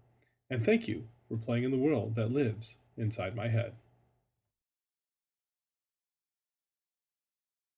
And thank you for playing in the world that lives inside my head.